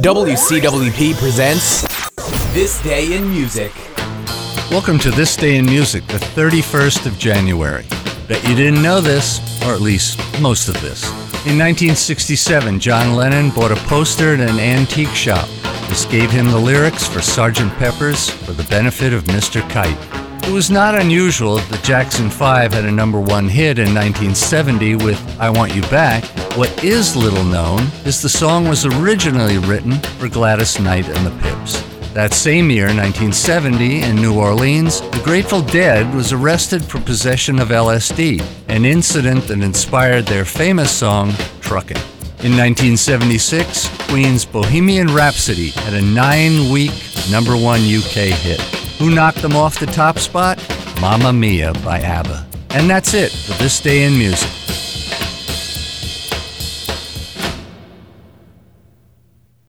WCWP presents This Day in Music. Welcome to This Day in Music, the 31st of January. Bet you didn't know this, or at least most of this. In 1967, John Lennon bought a poster at an antique shop. This gave him the lyrics for Sgt. Pepper's for the benefit of Mr. Kite. It was not unusual that Jackson 5 had a number one hit in 1970 with I Want You Back. What is little known is the song was originally written for Gladys Knight and the Pips. That same year, 1970, in New Orleans, the Grateful Dead was arrested for possession of LSD, an incident that inspired their famous song, Truckin'. In 1976, Queen's Bohemian Rhapsody had a nine week number one UK hit. Who knocked them off the top spot? Mamma Mia by ABBA. And that's it for this day in music.